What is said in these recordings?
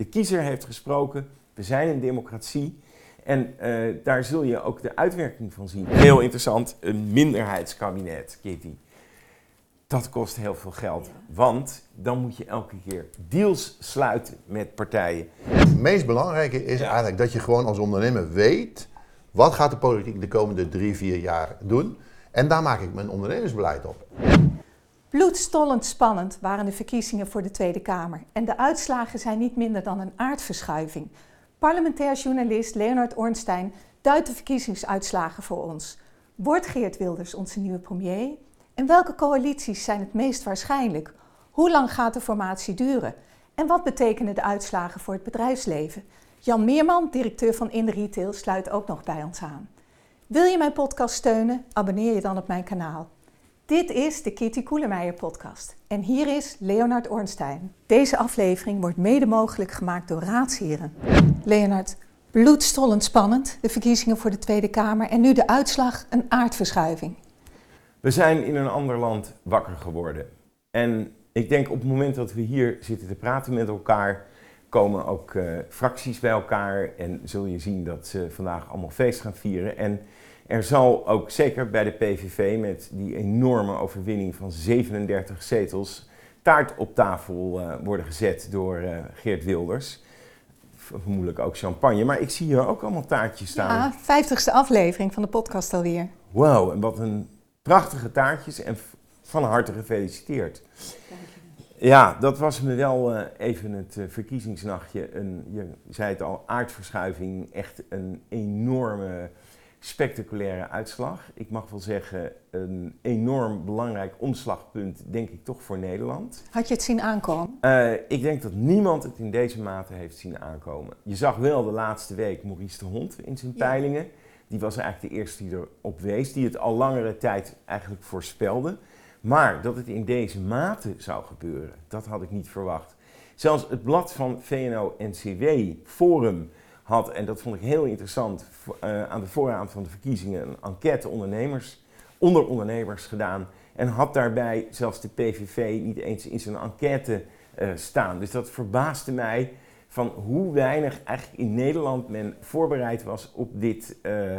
De kiezer heeft gesproken. We zijn een democratie. En uh, daar zul je ook de uitwerking van zien. Heel interessant, een minderheidskabinet, Kitty. Dat kost heel veel geld, want dan moet je elke keer deals sluiten met partijen. Het meest belangrijke is eigenlijk dat je gewoon als ondernemer weet... wat gaat de politiek de komende drie, vier jaar doen... en daar maak ik mijn ondernemersbeleid op. Bloedstollend spannend waren de verkiezingen voor de Tweede Kamer. En de uitslagen zijn niet minder dan een aardverschuiving. Parlementair journalist Leonard Ornstein duidt de verkiezingsuitslagen voor ons. Wordt Geert Wilders onze nieuwe premier? En welke coalities zijn het meest waarschijnlijk? Hoe lang gaat de formatie duren? En wat betekenen de uitslagen voor het bedrijfsleven? Jan Meerman, directeur van In Retail, sluit ook nog bij ons aan. Wil je mijn podcast steunen? Abonneer je dan op mijn kanaal. Dit is de Kitty Koelemeijer podcast. En hier is Leonard Ornstein. Deze aflevering wordt mede mogelijk gemaakt door raadsheren. Leonard, bloedstollend spannend, de verkiezingen voor de Tweede Kamer en nu de uitslag, een aardverschuiving. We zijn in een ander land wakker geworden. En ik denk op het moment dat we hier zitten te praten met elkaar, komen ook uh, fracties bij elkaar en zul je zien dat ze vandaag allemaal feest gaan vieren. En er zal ook zeker bij de PVV met die enorme overwinning van 37 zetels taart op tafel uh, worden gezet door uh, Geert Wilders. Vermoedelijk ook champagne, maar ik zie hier ook allemaal taartjes staan. Ja, vijftigste aflevering van de podcast alweer. Wow, en wat een prachtige taartjes en van harte gefeliciteerd. Ja, dat was me wel uh, even het uh, verkiezingsnachtje. Een, je zei het al, aardverschuiving. Echt een enorme, spectaculaire uitslag. Ik mag wel zeggen, een enorm belangrijk omslagpunt, denk ik toch voor Nederland. Had je het zien aankomen? Uh, ik denk dat niemand het in deze mate heeft zien aankomen. Je zag wel de laatste week Maurice de Hond in zijn ja. peilingen. Die was eigenlijk de eerste die erop wees, die het al langere tijd eigenlijk voorspelde. Maar dat het in deze mate zou gebeuren, dat had ik niet verwacht. Zelfs het blad van VNO-NCW, Forum, had, en dat vond ik heel interessant, uh, aan de vooravond van de verkiezingen een enquête ondernemers, onder ondernemers gedaan. En had daarbij zelfs de PVV niet eens in zijn enquête uh, staan. Dus dat verbaasde mij van hoe weinig eigenlijk in Nederland men voorbereid was op dit uh,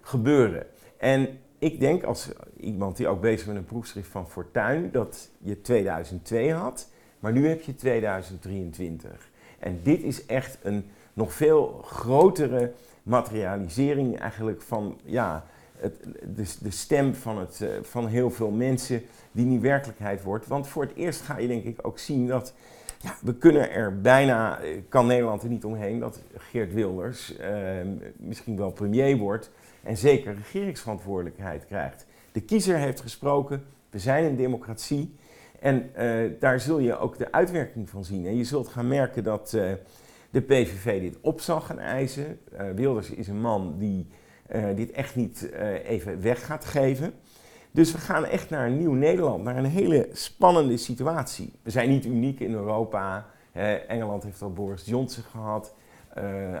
gebeuren. En ik denk als iemand die ook bezig met een proefschrift van Fortuin dat je 2002 had, maar nu heb je 2023. En dit is echt een nog veel grotere materialisering eigenlijk van ja, het, de, stem van, het, uh, van heel veel mensen die nu werkelijkheid wordt. Want voor het eerst ga je denk ik ook zien dat ja, we kunnen er bijna, kan Nederland er niet omheen, dat Geert Wilders uh, misschien wel premier wordt en zeker regeringsverantwoordelijkheid krijgt. De kiezer heeft gesproken, we zijn een democratie en uh, daar zul je ook de uitwerking van zien. En je zult gaan merken dat de PVV dit op zal gaan eisen. Uh, Wilders is een man die dit echt niet even weg gaat geven. Dus we gaan echt naar een nieuw Nederland, naar een hele spannende situatie. We zijn niet uniek in Europa. Engeland heeft al Boris Johnson gehad.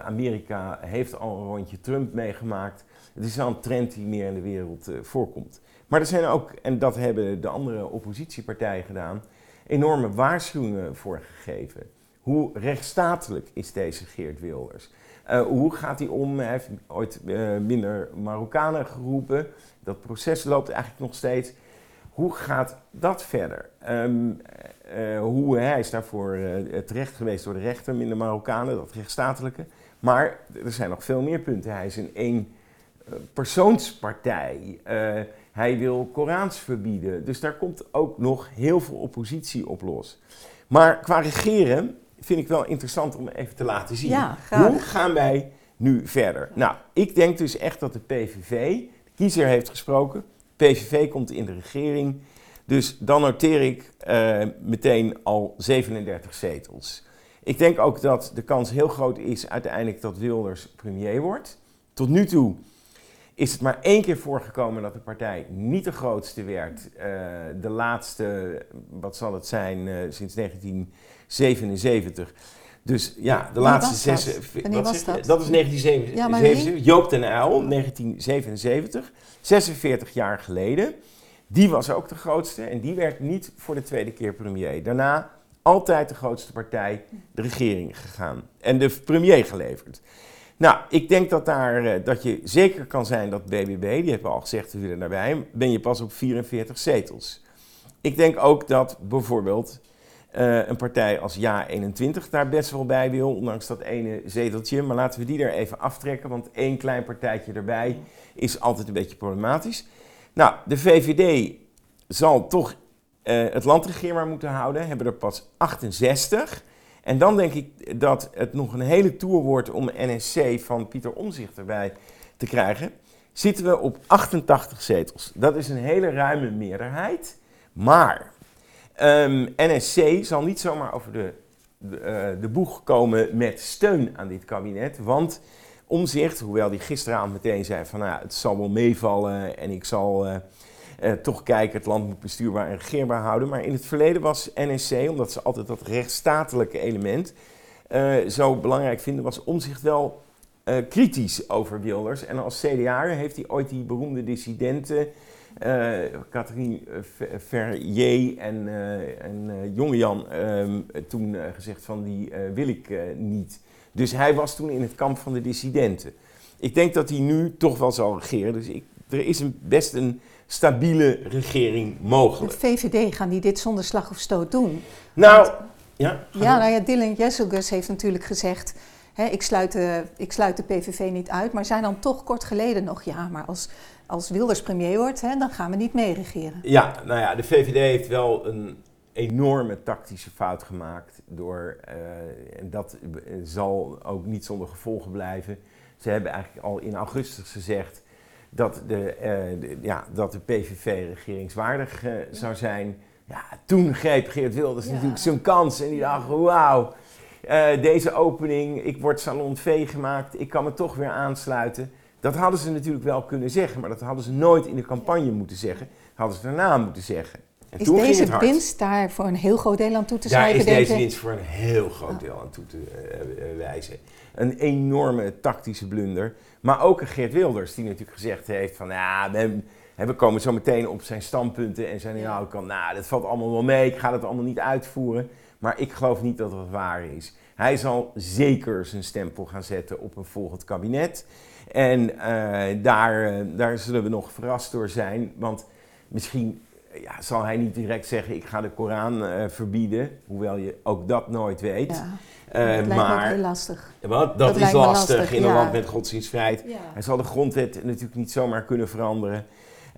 Amerika heeft al een rondje Trump meegemaakt. Het is wel een trend die meer in de wereld voorkomt. Maar er zijn ook, en dat hebben de andere oppositiepartijen gedaan, enorme waarschuwingen voor gegeven. Hoe rechtsstatelijk is deze Geert Wilders? Uh, hoe gaat hij om? Hij heeft ooit minder Marokkanen geroepen. Dat proces loopt eigenlijk nog steeds. Hoe gaat dat verder? Um, uh, hoe, hij is daarvoor terecht geweest door de rechter, minder Marokkanen, dat rechtsstatelijke. Maar er zijn nog veel meer punten. Hij is een één persoonspartij. hij wil Korans verbieden. Dus daar komt ook nog heel veel oppositie op los. Maar qua regeren vind ik wel interessant om even te laten zien. Ja, Hoe gaan wij nu verder? Nou, ik denk dus echt dat de PVV, de kiezer heeft gesproken, PVV komt in de regering. Dus dan noteer ik uh, meteen al 37 zetels. Ik denk ook dat de kans heel groot is uiteindelijk dat Wilders premier wordt. Tot nu toe is het maar één keer voorgekomen dat de partij niet de grootste werd. Uh, de laatste, wat zal het zijn, uh, sinds 1977. Dus ja, de laatste zes. Wanneer was dat? Dat is 1977. Ja, Joop den Uyl, 1977. 46 jaar geleden. Die was ook de grootste en die werd niet voor de tweede keer premier. Daarna altijd de grootste partij de regering gegaan en de premier geleverd. Nou, ik denk dat, daar, eh, dat je zeker kan zijn dat BBB, die hebben al gezegd, we willen daarbij, ben je pas op 44 zetels. Ik denk ook dat bijvoorbeeld uh, een partij als Ja21 daar best wel bij wil, ondanks dat ene zeteltje. Maar laten we die er even aftrekken, want één klein partijtje erbij is altijd een beetje problematisch. Nou, de VVD zal toch uh, het landregeerbaar moeten houden, hebben er pas 68. En dan denk ik dat het nog een hele tour wordt om NSC van Pieter Omzicht erbij te krijgen. Zitten we op 88 zetels. Dat is een hele ruime meerderheid. Maar um, ehm, NSC zal niet zomaar over de, uh, de, boeg komen met steun aan dit kabinet. Want Omzicht, hoewel die gisteravond meteen zei van nou het zal wel meevallen en ik zal uh, uh, toch kijken, het land moet bestuurbaar en regeerbaar houden. Maar in het verleden was NSC, omdat ze altijd dat rechtsstatelijke element zo belangrijk vinden, was Omzicht wel kritisch over Wilders. En als CDA heeft hij ooit die beroemde dissidenten Catherine Verrier en, uh, en Jongejan ehm, toen gezegd van die wil ik niet. Dus hij was toen in het kamp van de dissidenten. Ik denk dat hij nu toch wel zal regeren. Dus ik, er is een, best een stabiele regering mogelijk. De VVD gaan die dit zonder slag of stoot doen? Nou, ja. Ja, nou ja, Dylan Jesselgus heeft natuurlijk gezegd... Hè, ik, sluit de, ik sluit de PVV niet uit, maar zijn dan toch kort geleden nog... ja, maar als als Wilders premier wordt, hè, dan gaan we niet meeregeren. Ja, nou ja, de VVD heeft wel een enorme tactische fout gemaakt. Door, uh, en dat zal ook niet zonder gevolgen blijven. Ze hebben eigenlijk al in augustus gezegd dat de, uh, ja, dat de PVV regeringswaardig uh, zou zijn. Ja, toen greep Geert Wilders natuurlijk zijn kans en die dacht, wauw, deze opening, ik word salon V gemaakt, ik kan me toch weer aansluiten. Dat hadden ze natuurlijk wel kunnen zeggen, maar dat hadden ze nooit in de campagne moeten zeggen. Dat hadden ze daarna moeten zeggen. En is deze winst daar voor een heel groot deel aan toe te schrijven? Daar is deze winst voor een heel groot deel aan toe te uh, wijzen. Een enorme tactische blunder. Maar ook een Geert Wilders, die natuurlijk gezegd heeft van... Ja, we, we komen zo meteen op zijn standpunten en zijn nou, kan, nou, dat valt allemaal wel mee, ik ga het allemaal niet uitvoeren. Maar ik geloof niet dat het waar is. Hij zal zeker zijn stempel gaan zetten op een volgend kabinet. En uh, daar, eh, daar zullen we nog verrast door zijn. Want misschien ja, zal hij niet direct zeggen: ik ga de Koran uh, verbieden. Hoewel je ook dat nooit weet. Ja. Uh, dat lijkt maar, heel lastig. Wat? Dat, dat is lastig, in een land met godsdienstvrijheid. Ja. Hij zal de grondwet natuurlijk niet zomaar kunnen veranderen.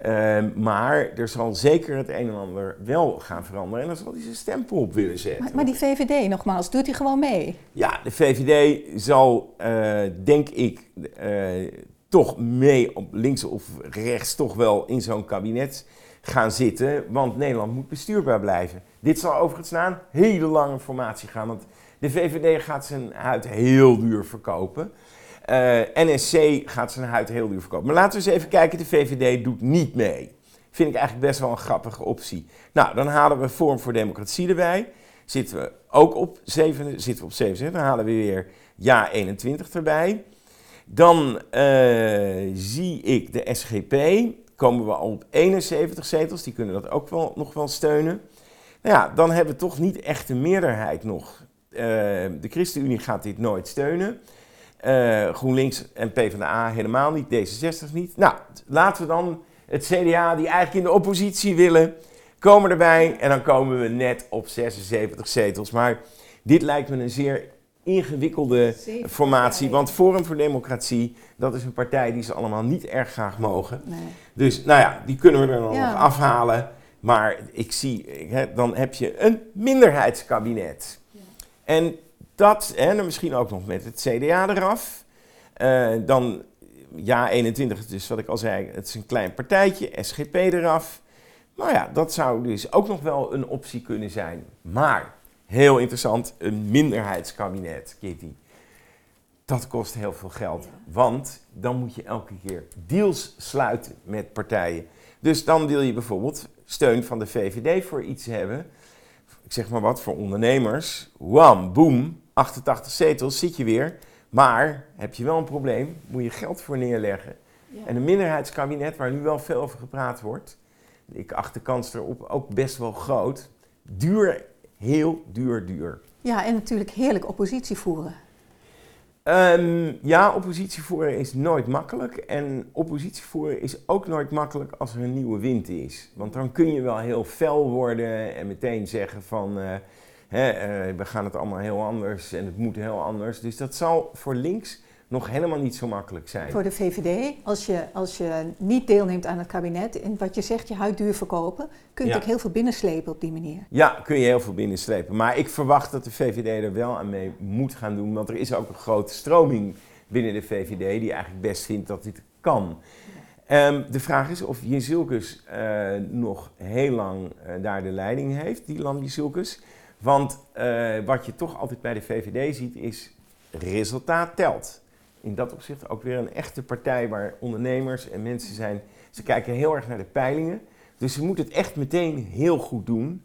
Uh, maar er zal zeker het een en ander wel gaan veranderen. En dan zal hij zijn stempel op willen zetten. Maar, maar die VVD, nogmaals, doet hij gewoon mee? Ja, de VVD zal, uh, denk ik, uh, toch mee op links of rechts toch wel in zo'n kabinet gaan zitten. Want Nederland moet bestuurbaar blijven. Dit zal overigens na een hele lange formatie gaan. Want de VVD gaat zijn huid heel duur verkopen. Uh, eh, NSC gaat zijn huid heel duur verkopen. Maar laten we eens even kijken, de VVD doet niet mee. Vind ik eigenlijk best wel een grappige optie. Nou, dan halen we Vorm voor Democratie erbij. Zitten we ook op 7, zitten we op 7, dan halen we weer Ja 21 erbij. Dan uh, zie ik de SGP, komen we al op 71 zetels, die kunnen dat ook wel, nog wel steunen. Nou ja, dan hebben we toch niet echt een meerderheid nog. Uh, de ChristenUnie gaat dit nooit steunen. Uh, GroenLinks en PvdA helemaal niet, D66 niet. Nou, laten we dan het CDA, die eigenlijk in de oppositie willen, komen erbij. En dan komen we net op 76 zetels. Maar dit lijkt me een zeer ingewikkelde formatie. Want Forum voor Democratie, dat is een partij die ze allemaal niet erg graag mogen. Nee. Dus nou ja, die kunnen we er dan nog afhalen. Maar ik zie, hè, dan heb je een minderheidskabinet. Ja. En dat, en misschien ook nog met het CDA eraf. Uh, dan, ja, 21, dus wat ik al zei, het is een klein partijtje, SGP eraf. Nou ja, dat zou dus ook nog wel een optie kunnen zijn. Maar, heel interessant, een minderheidskabinet, Kitty. Dat kost heel veel geld, want dan moet je elke keer deals sluiten met partijen. Dus dan wil je bijvoorbeeld steun van de VVD voor iets hebben. Ik zeg maar wat, voor ondernemers. Wam, boom, 88 zetels zit je weer. Maar heb je wel een probleem, moet je geld voor neerleggen. En een minderheidskabinet, waar nu wel veel over gepraat wordt, ik acht de kans erop ook best wel groot, duur heel duur duur. Ja, en natuurlijk heerlijk oppositie voeren. Ehm, ja, oppositie voeren is nooit makkelijk. En oppositie voeren is ook nooit makkelijk als er een nieuwe wind is. Want dan kun je wel heel fel worden en meteen zeggen van... eh, hè, eh, we gaan het allemaal heel anders en het moet heel anders. Dus dat zal voor links nog helemaal niet zo makkelijk zijn. Voor de VVD, als je, als je niet deelneemt aan het kabinet en wat je zegt, je huid duur verkopen, kun je Ja. ook heel veel binnenslepen op die manier. Ja, kun je heel veel binnenslepen. Maar ik verwacht dat de VVD er wel aan mee moet gaan doen. Want er is ook een grote stroming binnen de VVD die eigenlijk best vindt dat dit kan. Ehm, de vraag is of Jezilkus eh nog heel lang eh, daar de leiding heeft, die Lam Jezilkus. Want eh, wat je toch altijd bij de VVD ziet is resultaat telt. In dat opzicht ook weer een echte partij waar ondernemers en mensen zijn. Ze kijken heel erg naar de peilingen. Dus ze moet het echt meteen heel goed doen.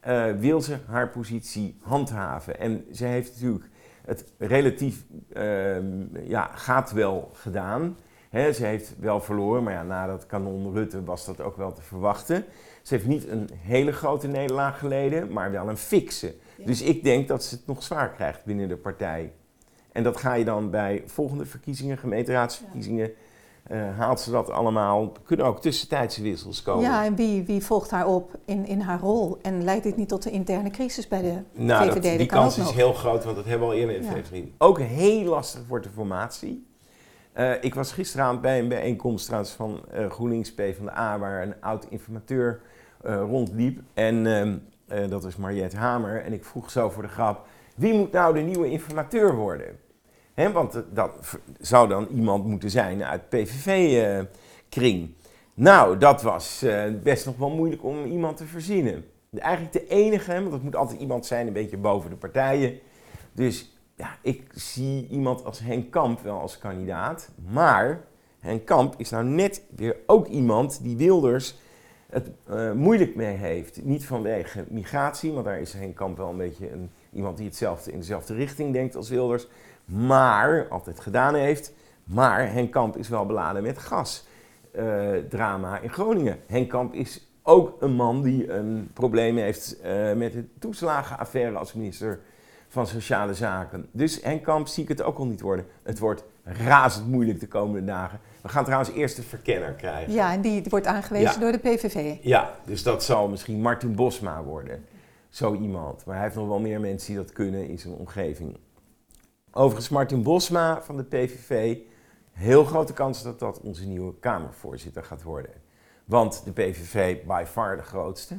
eh, wil ze haar positie handhaven. En ze heeft natuurlijk het relatief, ehm, ja, gaat wel gedaan. Ze heeft wel verloren, maar ja, na dat kanon Rutte was dat ook wel te verwachten. Ze heeft niet een hele grote nederlaag geleden, maar wel een fikse. Ja. Dus ik denk dat ze het nog zwaar krijgt binnen de partij. En dat ga je dan bij volgende verkiezingen, gemeenteraadsverkiezingen, eh, haalt ze dat allemaal. Er kunnen ook tussentijdse wissels komen. Ja, en wie, wie volgt haar op in, in haar rol? En leidt dit niet tot een interne crisis bij de Nou, VVD? dat, die kan kans is nog. heel groot, want dat hebben we al eerder in de Ja. Ook heel lastig wordt de formatie. Eh, ik was gisteravond bij een bijeenkomst trouwens van eh GroenLinks PvdA, waar een oud informateur eh, rondliep. En ehm, eh, dat is Mariette Hamer. En ik vroeg zo voor de grap, wie moet nou de nieuwe informateur worden? Want dat zou dan iemand moeten zijn uit PVV-kring. nou, dat was best nog wel moeilijk om iemand te verzinnen. Eigenlijk de enige, want het moet altijd iemand zijn een beetje boven de partijen. Dus ja, ik zie iemand als Henk Kamp wel als kandidaat. Maar Henk Kamp is nou net weer ook iemand die Wilders het eh, moeilijk mee heeft. Niet vanwege migratie, want daar is Henk Kamp wel een beetje een, iemand die hetzelfde in dezelfde richting denkt als Wilders. Maar, altijd gedaan heeft. Maar Henk Kamp is wel beladen met gasdrama in Groningen. Henk Kamp is ook een man die een probleem heeft eh, met de toeslagenaffaire als minister van Sociale Zaken. Dus Henk Kamp zie ik het ook al niet worden. Het wordt razend moeilijk de komende dagen. We gaan trouwens eerst de verkenner krijgen. Ja, en die wordt aangewezen Ja. door de PVV. Ja, dus dat zal misschien Martin Bosma worden. Zo iemand. Maar hij heeft nog wel meer mensen die dat kunnen in zijn omgeving. Overigens, Martin Bosma van de PVV. Heel grote kans dat dat onze nieuwe Kamervoorzitter gaat worden. Want de PVV by far de grootste.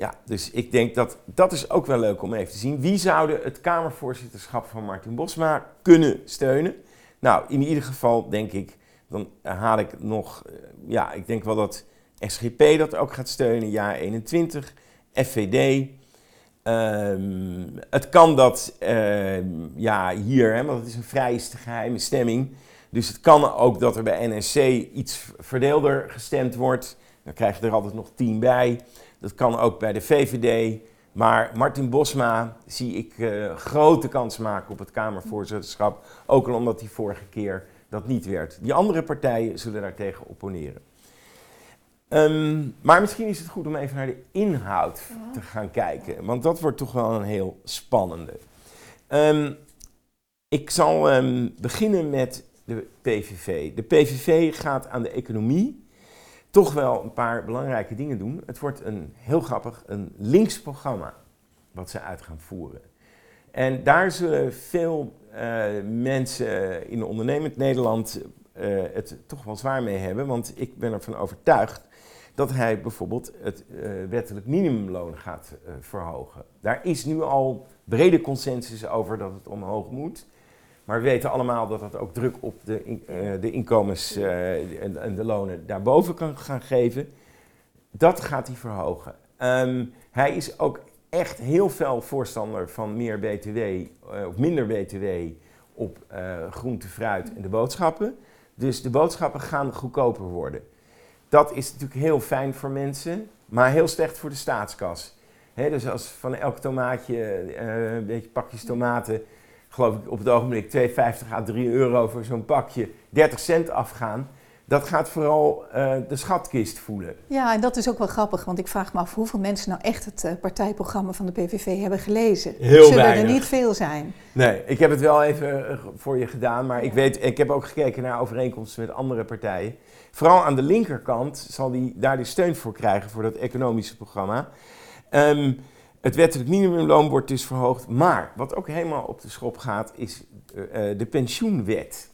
Ja, dus ik denk dat dat is ook wel leuk om even te zien. Wie zouden het Kamervoorzitterschap van Martin Bosma kunnen steunen? Nou, in ieder geval denk ik, dan haal ik nog, eh, ja, ik denk wel dat SGP dat ook gaat steunen, jaar 21, FVD. Ehm, het kan dat, ehm, ja, hier, hè, want het is een vrij geheime stemming. Dus het kan ook dat er bij NSC iets verdeelder gestemd wordt. Dan krijg je er altijd nog tien bij. Dat kan ook bij de VVD. Maar Martin Bosma zie ik eh, grote kans maken op het Kamervoorzitterschap. Ook al omdat hij vorige keer dat niet werd. Die andere partijen zullen daartegen opponeren. Ehm, maar misschien is het goed om even naar de inhoud Ja. te gaan kijken. Want dat wordt toch wel een heel spannende. Ehm, ik zal ehm, beginnen met de PVV. De PVV gaat aan de economie toch wel een paar belangrijke dingen doen. Het wordt een heel grappig, een links programma wat ze uit gaan voeren. En daar zullen veel eh, mensen in ondernemend Nederland eh, het toch wel zwaar mee hebben. Want ik ben ervan overtuigd dat hij bijvoorbeeld het eh, wettelijk minimumloon gaat verhogen. Daar is nu al brede consensus over dat het omhoog moet. Maar we weten allemaal dat dat ook druk op de, eh, de inkomens eh, en, en de lonen daarboven kan gaan geven. Dat gaat hij verhogen. Ehm, hij is ook echt heel fel voorstander van meer BTW, eh, of minder BTW op groente, fruit en de boodschappen. Dus de boodschappen gaan goedkoper worden. Dat is natuurlijk heel fijn voor mensen, maar heel slecht voor de staatskas. Dus als van elk tomaatje, een beetje pakjes tomaten, geloof ik op het ogenblik 2,50 à 3 euro voor zo'n pakje 30 cent afgaan, dat gaat vooral uh, de schatkist voelen. Ja, en dat is ook wel grappig, want ik vraag me af hoeveel mensen nou echt het uh, partijprogramma van de PVV hebben gelezen. Heel Zullen weinig. er niet veel zijn. Nee, ik heb het wel even uh, voor je gedaan, maar ik, weet, ik heb ook gekeken naar overeenkomsten met andere partijen. Vooral aan de linkerkant zal die daar de steun voor krijgen voor dat economische programma. Um, het wettelijk minimumloon wordt dus verhoogd, maar wat ook helemaal op de schop gaat is de pensioenwet.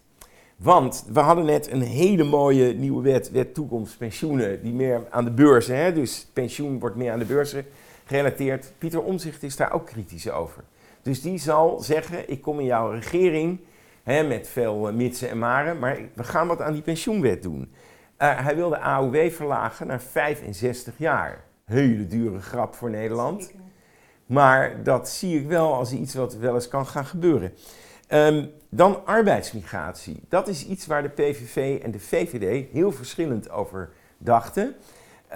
Want we hadden net een hele mooie nieuwe wet, wet toekomst pensioenen, die meer aan de beurzen, hè, dus pensioen wordt meer aan de beurzen gerelateerd. Pieter Omzicht is daar ook kritisch over. Dus die zal zeggen, ik kom in jouw regering hè, met veel mitsen en maren, maar we gaan wat aan die pensioenwet doen. Hij wil de AOW verlagen naar 65 jaar. Hele dure grap voor Nederland. Maar dat zie ik wel als iets wat wel eens kan gaan gebeuren. Um, dan arbeidsmigratie. Dat is iets waar de PVV en de VVD heel verschillend over dachten.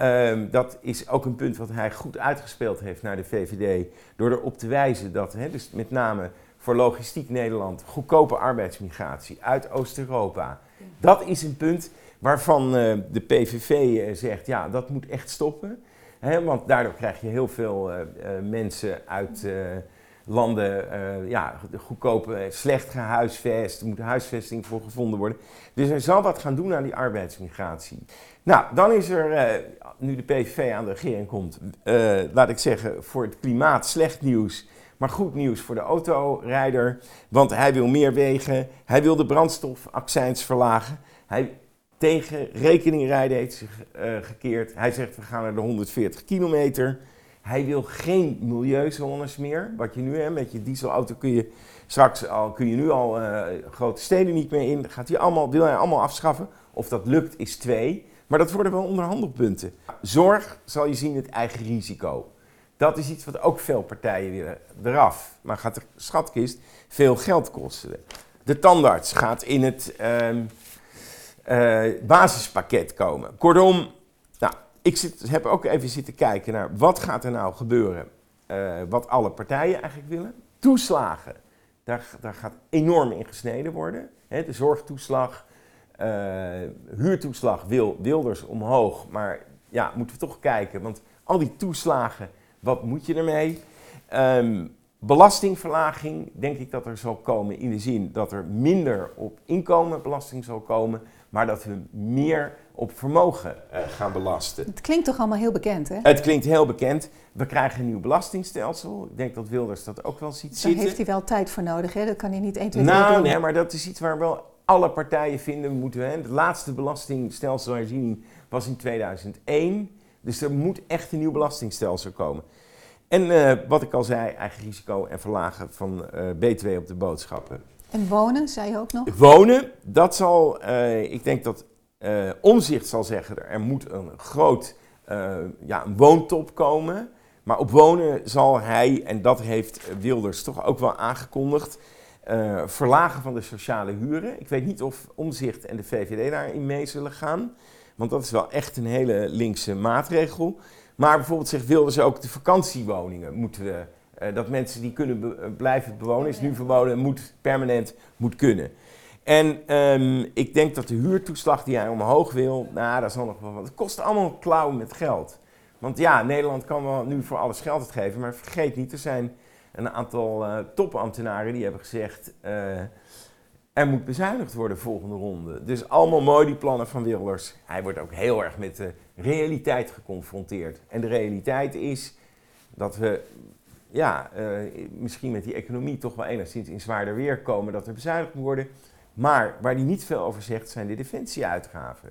Um, dat is ook een punt wat hij goed uitgespeeld heeft naar de VVD. Door erop te wijzen dat, dus met name voor logistiek Nederland, goedkope arbeidsmigratie uit Oost-Europa. Dat is een punt waarvan uh, de PVV uh, zegt, ja, dat moet echt stoppen. Want daardoor krijg je heel veel uh, mensen uit landen uh, ja, goedkope, slecht gehuisvest, moet huisvesting voor gevonden worden. Dus er zal wat gaan doen aan die arbeidsmigratie. Nou, dan is er, nu de PVV aan de regering komt, laat ik zeggen, voor het klimaat slecht nieuws, maar goed nieuws voor de autorijder. Want hij wil meer wegen, hij wil de brandstofaccijns verlagen. Hij tegen rekeningrijden heeft zich gekeerd. Hij zegt we gaan naar de 140 kilometer. Hij wil geen milieuzones meer. Wat je nu hebt met je dieselauto kun je straks al, kun je nu al uh, grote steden niet meer in. Gaat hij allemaal, wil hij allemaal afschaffen. Of dat lukt is twee. Maar dat worden wel onderhandelpunten. Zorg zal je zien het eigen risico. Dat is iets wat ook veel partijen willen eraf. Maar gaat de schatkist veel geld kosten. De tandarts gaat in het uh, uh, basispakket komen. Kortom, ik zit, heb ook even zitten kijken naar wat gaat er nou gebeuren. Uh, wat alle partijen eigenlijk willen. Toeslagen, daar, daar gaat enorm in gesneden worden. De zorgtoeslag, uh, huurtoeslag wil Wilders omhoog. Maar ja, moeten we toch kijken. Want al die toeslagen, wat moet je ermee? Um, belastingverlaging, denk ik dat er zal komen in de zin dat er minder op inkomenbelasting zal komen. Maar dat we meer op vermogen uh, gaan belasten. Het klinkt toch allemaal heel bekend, hè? Het klinkt heel bekend. We krijgen een nieuw belastingstelsel. Ik denk dat Wilders dat ook wel ziet Daar zitten. Daar heeft hij wel tijd voor nodig, hè? Dat kan hij niet 1, 2, 3 nou, doen. nee, maar dat is iets waar wel alle partijen vinden moeten. Hè? Het laatste belastingstelselsherziening was in 2001. Dus er moet echt een nieuw belastingstelsel komen. En uh, wat ik al zei, eigen risico en verlagen van uh, BTW op de boodschappen. En wonen, zei je ook nog? Wonen, dat zal, uh, ik denk dat uh, Omzicht zal zeggen, er moet een groot uh, ja, een woontop komen. Maar op wonen zal hij, en dat heeft Wilders toch ook wel aangekondigd, verlagen van de sociale huren. Ik weet niet of Omzicht en de VVD daarin mee zullen gaan. Want dat is wel echt een hele linkse maatregel. Maar bijvoorbeeld zegt Wilders ook de vakantiewoningen moeten we... Uh, dat mensen die kunnen be blijven bewonen, is nu verboden, moet permanent moet kunnen. En um, ik denk dat de huurtoeslag die hij omhoog wil, nou, dat zal nog wel. Het kost allemaal klauwen met geld. Want ja, Nederland kan wel nu voor alles geld uitgeven, maar vergeet niet, er zijn een aantal uh, topambtenaren die hebben gezegd. Er moet bezuinigd worden volgende ronde. Dus allemaal mooi die plannen van Wilders. Hij wordt ook heel erg met de realiteit geconfronteerd. En de realiteit is dat we ja, uh, misschien met die economie toch wel enigszins in zwaarder weer komen. Dat er bezuinigd moet worden. Maar waar hij niet veel over zegt, zijn de defensieuitgaven.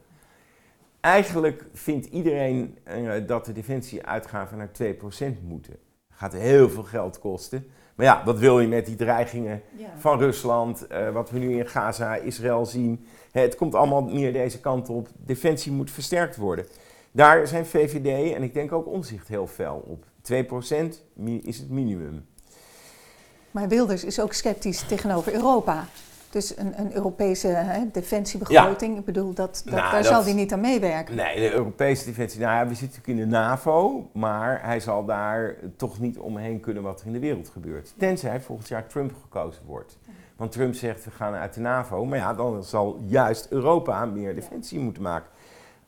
Eigenlijk vindt iedereen uh, dat de defensieuitgaven naar 2% moeten. Dat gaat heel veel geld kosten. Maar ja, wat wil je met die dreigingen ja. van Rusland, uh, wat we nu in Gaza, Israël zien. Het komt allemaal meer deze kant op. Defensie moet versterkt worden. Daar zijn VVD en ik denk ook Omzicht heel fel op. 2% is het minimum. Maar Wilders is ook sceptisch tegenover Europa. Dus een, een Europese hè, defensiebegroting, ja. ik bedoel, dat, dat, nou, daar dat, zal hij niet aan meewerken. Nee, de Europese defensie, nou ja, we zitten natuurlijk in de NAVO, maar hij zal daar toch niet omheen kunnen wat er in de wereld gebeurt. Tenzij volgend jaar Trump gekozen wordt. Want Trump zegt we gaan uit de NAVO. Maar ja, dan zal juist Europa meer defensie moeten maken.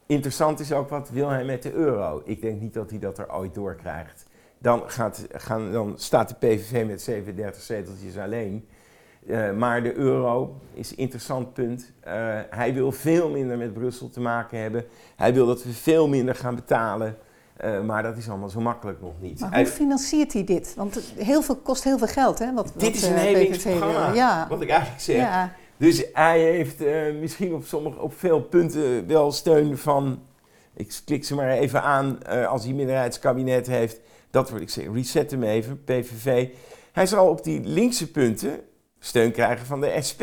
Interessant is ook wat wil hij met de euro. Ik denk niet dat hij dat er ooit doorkrijgt. Dan, gaat, gaan, dan staat de PVV met 37 zeteltjes alleen. Uh, maar de euro is een interessant punt. Uh, hij wil veel minder met Brussel te maken hebben. Hij wil dat we veel minder gaan betalen. Uh, maar dat is allemaal zo makkelijk nog niet. Maar hoe financiert hij dit? Want heel veel, kost heel veel geld, hè? Wat, dit is een links programma, ja. wat ik eigenlijk zeg. Ja. Dus hij heeft misschien op, sommige, op veel punten wel steun van... Ik klik ze maar even aan als hij minderheidskabinet heeft. Dat wordt, ik zeg, reset hem even, PVV. Hij zal op die linkse punten steun krijgen van de SP.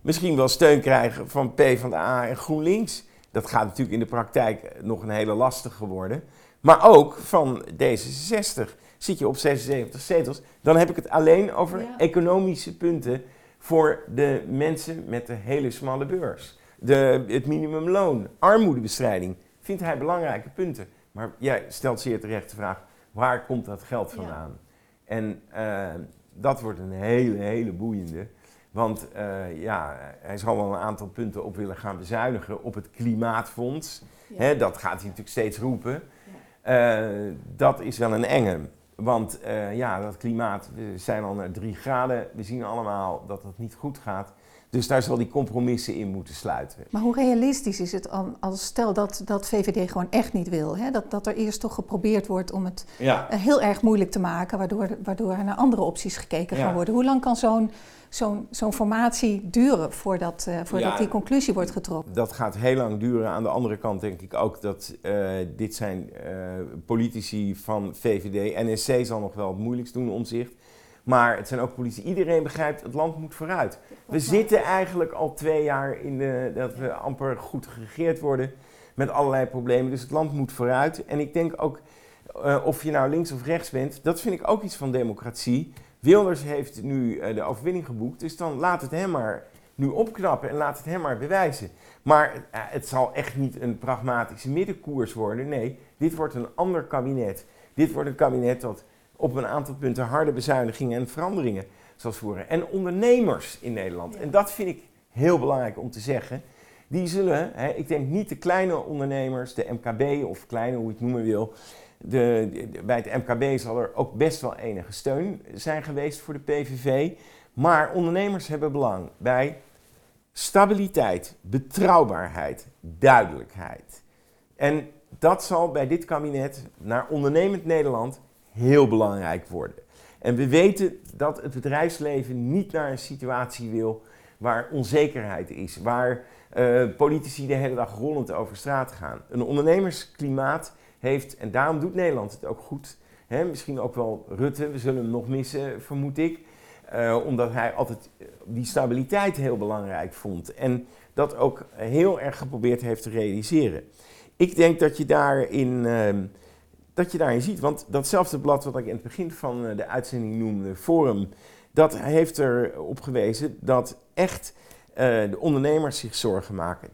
Misschien wel steun krijgen van P van de A en GroenLinks. Dat gaat natuurlijk in de praktijk nog een hele lastige worden. Maar ook van D66. Zit je op 76 zetels, dan heb ik het alleen over economische punten voor de mensen met de hele smalle beurs. De, het minimumloon, armoedebestrijding, vindt hij belangrijke punten. Maar jij stelt zeer terecht de vraag, waar komt dat geld vandaan? En uh, dat wordt een hele, hele boeiende. Want uh, ja, hij zal wel een aantal punten op willen gaan bezuinigen op het klimaatfonds. Ja. dat gaat hij natuurlijk steeds roepen. Ja. Uh, dat is wel een enge. Want uh, ja, dat klimaat, we zijn al naar drie graden. We zien allemaal dat het niet goed gaat. Dus daar zal die compromissen in moeten sluiten. Maar hoe realistisch is het als stel dat, dat VVD gewoon echt niet wil? Hè? Dat, dat er eerst toch geprobeerd wordt om het ja. Eh, heel erg moeilijk te maken, waardoor, waardoor er naar andere opties gekeken ja. worden. Hoe lang kan zo'n zo'n zo'n formatie duren voordat, uh, voordat ja, die conclusie wordt getrokken? Dat gaat heel lang duren. Aan de andere kant denk ik ook dat uh, dit zijn uh, politici van VVD. NSC zal nog wel het moeilijkst doen om zich. Maar het zijn ook politici. Iedereen begrijpt, het land moet vooruit. We zitten eigenlijk al twee jaar in de, dat we amper goed geregeerd worden met allerlei problemen. Dus het land moet vooruit. En ik denk ook, of je nou links of rechts bent, dat vind ik ook iets van democratie. Wilders heeft nu uh, de overwinning geboekt, dus dan laat het hem maar nu opknappen en laat het hem maar bewijzen. Maar uh, het zal echt niet een pragmatische middenkoers worden. Nee, dit wordt een ander kabinet. Dit wordt een kabinet dat op een aantal punten harde bezuinigingen en veranderingen zal voeren. En ondernemers in Nederland, en dat vind ik heel belangrijk om te zeggen, die zullen, hè, ik denk niet de kleine ondernemers, de MKB of kleine, hoe je het noemen wil, de, bij het MKB zal er ook best wel enige steun zijn geweest voor de PVV. Maar ondernemers hebben belang bij stabiliteit, betrouwbaarheid, duidelijkheid. En dat zal bij dit kabinet naar ondernemend Nederland heel belangrijk worden. En we weten dat het bedrijfsleven niet naar een situatie wil waar onzekerheid is, waar uh, politici de hele dag rollend over straat gaan. Een ondernemersklimaat heeft, en daarom doet Nederland het ook goed, misschien ook wel Rutte, we zullen hem nog missen, vermoed ik, uh, omdat hij altijd die stabiliteit heel belangrijk vond en dat ook heel erg geprobeerd heeft te realiseren. Ik denk dat je daarin. Uh, dat je daarin ziet. Want datzelfde blad wat ik in het begin van eh, de uitzending noemde, Forum, dat heeft erop gewezen dat echt de ondernemers zich zorgen maken. 72%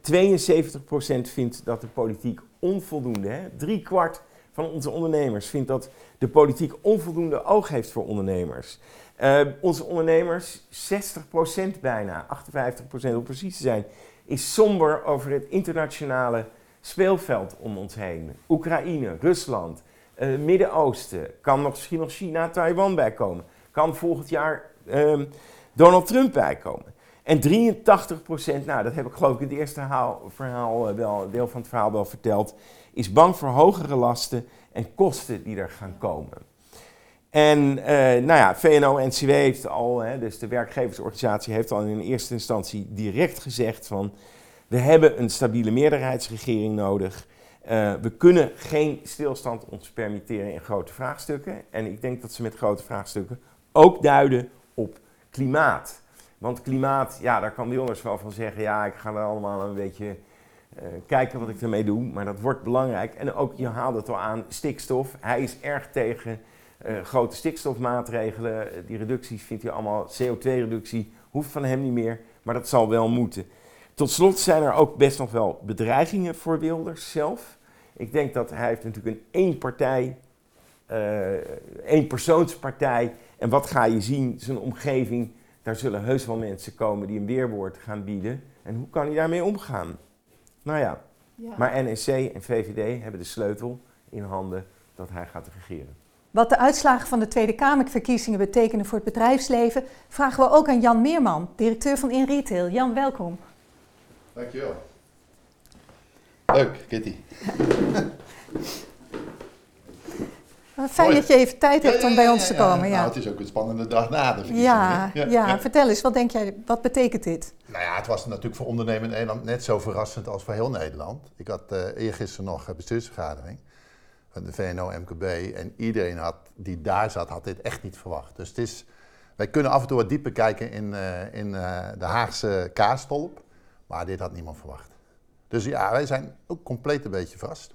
vindt dat de politiek onvoldoende, hè? drie kwart van onze ondernemers vindt dat de politiek onvoldoende oog heeft voor ondernemers. Uh, onze ondernemers, 60% bijna, 58% om precies te zijn, is somber over het internationale speelveld om ons heen. Oekraïne, Rusland, uh, Midden-Oosten, kan nog, misschien nog China, Taiwan bijkomen. Kan volgend jaar uh, Donald Trump bijkomen. En 83% nou dat heb ik geloof ik in het eerste haal, verhaal, uh, wel, deel van het verhaal wel verteld, is bang voor hogere lasten en kosten die er gaan komen. En uh, nou ja, VNO-NCW heeft al, hè, dus de werkgeversorganisatie heeft al in eerste instantie direct gezegd van, we hebben een stabiele meerderheidsregering nodig. Uh, we kunnen geen stilstand ons permitteren in grote vraagstukken. En ik denk dat ze met grote vraagstukken ook duiden op klimaat. Want klimaat, ja, daar kan Wilders wel van zeggen, ja, ik ga er allemaal een beetje uh, kijken wat ik ermee doe. Maar dat wordt belangrijk. En ook, je haalde het al aan, stikstof. Hij is erg tegen uh, grote stikstofmaatregelen. Die reducties vindt hij allemaal, CO2-reductie, hoeft van hem niet meer. Maar dat zal wel moeten. Tot slot zijn er ook best nog wel bedreigingen voor Wilders zelf. Ik denk dat hij heeft natuurlijk een één partij, uh, één persoonspartij. En wat ga je zien? Zijn omgeving, Daar zullen heus wel mensen komen die een weerwoord gaan bieden. En hoe kan hij daarmee omgaan? Nou ja, Ja. maar NEC en VVD hebben de sleutel in handen dat hij gaat regeren. Wat de uitslagen van de Tweede Kamerverkiezingen betekenen voor het bedrijfsleven, vragen we ook aan Jan Meerman, directeur van InRetail. Jan, welkom. Dankjewel. Leuk, Kitty. Fijn Mooi. dat je even tijd hebt om bij ons te komen. Nou, Ja, het is ook een spannende dag na de verkiezingen. ja, ja, vertel eens, wat denk jij, wat betekent dit? Nou ja, het was natuurlijk voor ondernemen in Nederland net zo verrassend als voor heel Nederland. Ik had eh eergisteren nog een bestuursvergadering van de VNO-MKB en iedereen had, die daar zat, had dit echt niet verwacht. Dus het is, wij kunnen af en toe wat dieper kijken in, eh, in eh, de Haagse kaastolp, maar dit had niemand verwacht. Dus ja, wij zijn ook compleet een beetje vast.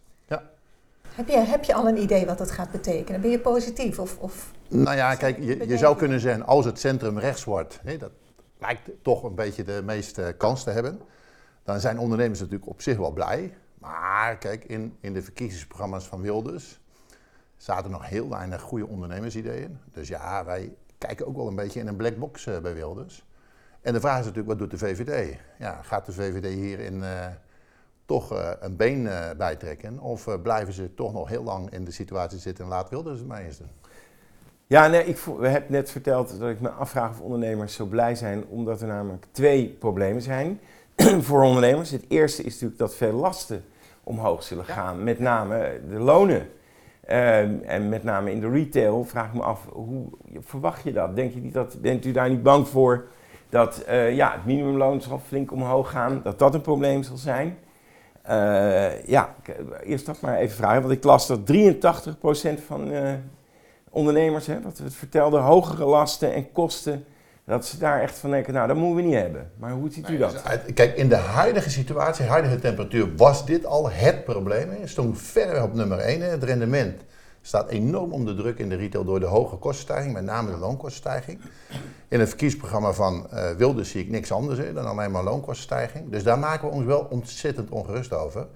Heb je, heb je al een idee wat het gaat betekenen? Ben je positief? Of, of... Nou ja, kijk, je, je zou kunnen zeggen, als het centrum rechts wordt, hè, dat lijkt toch een beetje de meeste kans te hebben, dan zijn ondernemers natuurlijk op zich wel blij. Maar kijk, in, in de verkiezingsprogramma's van Wilders zaten nog heel weinig goede ondernemersideeën. Dus ja, wij kijken ook wel een beetje in een black box eh, bij Wilders. En de vraag is natuurlijk, wat doet de VVD? Ja, gaat de VVD hierin eh, toch eh, een been eh, bijtrekken? Of eh, blijven ze toch nog heel lang in de situatie zitten en laat Wilders het doen? Ja, nee, ik hebben net verteld dat ik me afvraag of ondernemers zo blij zijn, omdat er namelijk twee problemen zijn voor ondernemers. Het eerste is natuurlijk dat veel lasten omhoog zullen gaan, met name de lonen. Ehm, en met name in de retail vraag ik me af, hoe verwacht je dat? Denk je niet dat, bent u daar niet bang voor dat ja, het minimumloon zal flink omhoog gaan, dat dat een probleem zal zijn? Eh, ja, ik- eerst dat maar even vragen, want ik las dat 83% van eh, ondernemers, hè, wat we het vertelden, hogere lasten en kosten, dat ze daar echt van denken, nou dat moeten we niet hebben. Maar hoe ziet u dat? Dus Kijk, in de huidige situatie, huidige temperatuur, was dit al het probleem. Het stond verreweg op nummer 1. Het rendement staat enorm onder druk in de retail door de hoge kostenstijging, met name de loonkostenstijging. In het verkiezingsprogramma van eh Wilders zie ik niks anders hè, dan alleen maar loonkostenstijging. Dus daar maken we ons wel ontzettend ongerust over.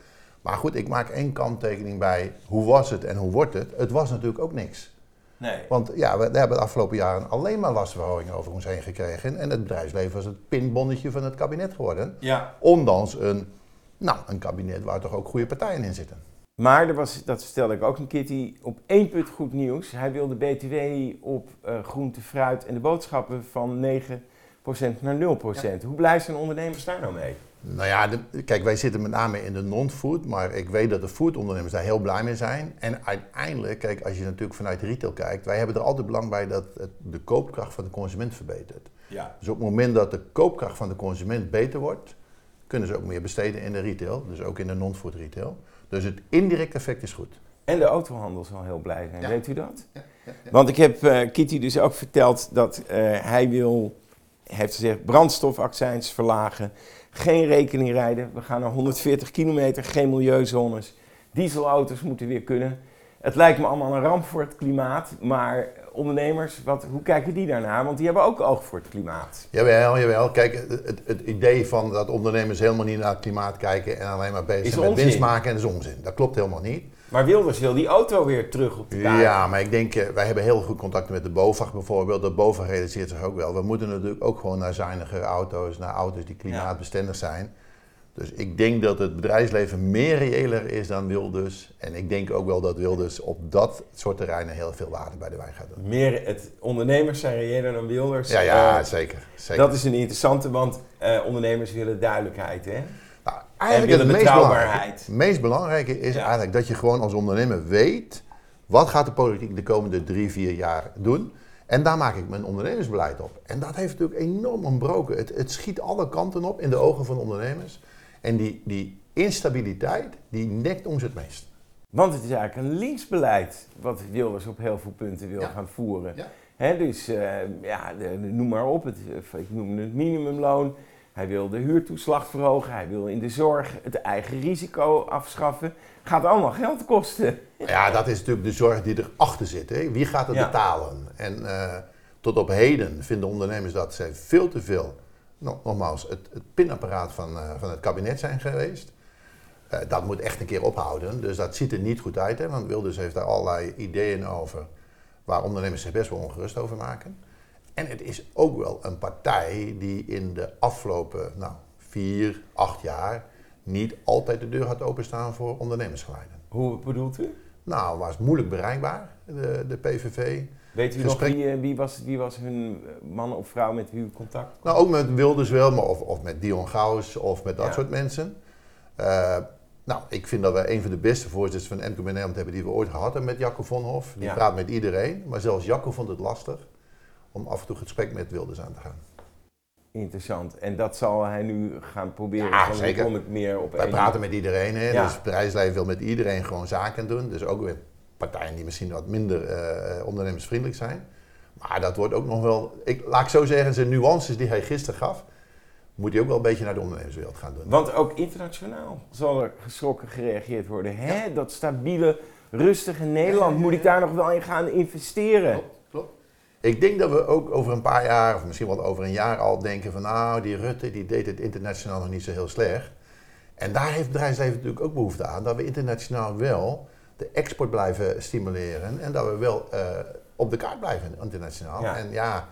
Maar goed, ik maak één kanttekening bij hoe was het en hoe wordt het. Het was natuurlijk ook niks. Nee. Want ja, we, we hebben de afgelopen jaren alleen maar lastenverhogingen over ons heen gekregen. En het bedrijfsleven was het pinbonnetje van het kabinet geworden. Ja. Ondanks een, nou, een kabinet waar toch ook goede partijen in zitten. Maar er was, dat vertelde ik ook een Kitty, op één punt goed nieuws. Hij wil de BTW op eh, groente, fruit en de boodschappen van 9% naar 0%. Hoe blij zijn ondernemers daar nou mee? Nou ja, de- kijk, wij zitten met name in de non-food, maar ik weet dat de foodondernemers daar heel blij mee zijn. En uiteindelijk, kijk, als je natuurlijk vanuit retail kijkt, wij hebben er altijd belang bij dat het, de koopkracht van de consument verbetert. Ja. Dus op het moment dat de koopkracht van de consument beter wordt, kunnen ze ook meer besteden in de retail, dus ook in de non-food retail. Dus het indirecte effect is goed. En de autohandel zal heel blij zijn, Ja. weet u dat? Want ik heb eh, Kitty dus ook verteld dat eh, hij wil, heeft gezegd, brandstofaccijns verlagen, geen rekening rijden. We gaan naar 140 kilometer, geen milieuzones. Dieselauto's moeten weer kunnen. Het lijkt me allemaal een ramp voor het klimaat, maar ondernemers, wat, hoe kijken die daarnaar? Want die hebben ook oog voor het klimaat. Jawel, jawel. Kijk, het, het, idee van dat ondernemers helemaal niet naar het klimaat kijken en alleen maar bezig zijn met onzin. winst maken, is onzin. Dat klopt helemaal niet. Maar Wilders wil die auto weer terug op de kaart. Ja, maar ik denk, eh, wij hebben heel goed contacten met de BOVAG bijvoorbeeld. De BOVAG realiseert zich ook wel. We moeten natuurlijk ook gewoon naar zuinigere auto's, naar auto's die klimaatbestendig zijn. Dus ik denk dat het bedrijfsleven meer reëler is dan Wilders. En ik denk ook wel dat Wilders op dat soort terreinen heel veel water bij de wijn gaat doen. Meer het ondernemers zijn reëler dan Wilders. Ja, ja, Eh, zeker. zeker. Dat is een interessante, want eh, ondernemers willen duidelijkheid. Hè? Nou, En eigenlijk willen het meest belangrijke, het meest belangrijke is Ja. eigenlijk dat je gewoon als ondernemer weet... wat gaat de politiek de komende drie, vier jaar doen... En daar maak ik mijn ondernemersbeleid op. En dat heeft natuurlijk enorm ontbroken. Het, het schiet alle kanten op in de ogen van ondernemers. En die, die instabiliteit, die nekt ons het meest. Want het is eigenlijk een linksbeleid wat Wilders op heel veel punten wil Ja. gaan voeren. Ja. Dus eh, ja, de- noem maar op, het, ik noem het minimumloon. Hij wil de huurtoeslag verhogen, hij wil in de zorg het eigen risico afschaffen. Gaat allemaal geld kosten. Ja, dat is natuurlijk de zorg die erachter zit. Hè. Wie gaat het Ja. betalen? En eh, tot op heden vinden ondernemers dat zij veel te veel, nog- nogmaals, het, het pinapparaat van, eh, van het kabinet zijn geweest. Eh, dat moet echt een keer ophouden. Dus dat ziet er niet goed uit. Hè, want Wilders heeft daar allerlei ideeën over waar ondernemers zich best wel ongerust over maken. En het is ook wel een partij die in de afgelopen nou, vier, acht jaar niet altijd de deur had openstaan voor ondernemersgeluiden. Hoe bedoelt u? Nou, was moeilijk bereikbaar, de, de PVV. Weet u Gesprek- nog wie, eh, wie, was, wie was hun eh, man of vrouw met wie u contact Nou, ook met Wilders wel, maar of, of met Dion Gauws of met dat Ja. soort mensen. Eh, nou, ik vind dat wij een van de beste voorzitters van MKB Nederland hebben die we ooit gehad hebben met Jacco Vonhoff. Die Ja. praat met iedereen, maar zelfs Jacco vond het lastig om af en toe gesprek met Wilders aan te gaan. Interessant. En dat zal hij nu gaan proberen. Ja, van, zeker. kom ik meer op Wij één- praten met iedereen, hè? Ja. dus het bedrijfsleven wil met iedereen gewoon zaken doen. Dus ook met partijen die misschien wat minder eh, ondernemersvriendelijk zijn. Maar dat wordt ook nog wel, ik, laat ik zo zeggen, zijn nuances die hij gisteren gaf, moet hij ook wel een beetje naar de ondernemerswereld gaan doen. Want ook internationaal zal er geschrokken gereageerd worden. Hè? Dat stabiele, rustige Nederland, moet ik daar nog wel in gaan investeren? Klopt, klopt. Ik denk dat we ook over een paar jaar, of misschien wel over een jaar al, denken van nou, die Rutte die deed het internationaal nog niet zo heel slecht. En daar heeft het bedrijfsleven natuurlijk ook behoefte aan, dat we internationaal wel de export blijven stimuleren en dat we wel eh, op de kaart blijven internationaal. Ja. En ja,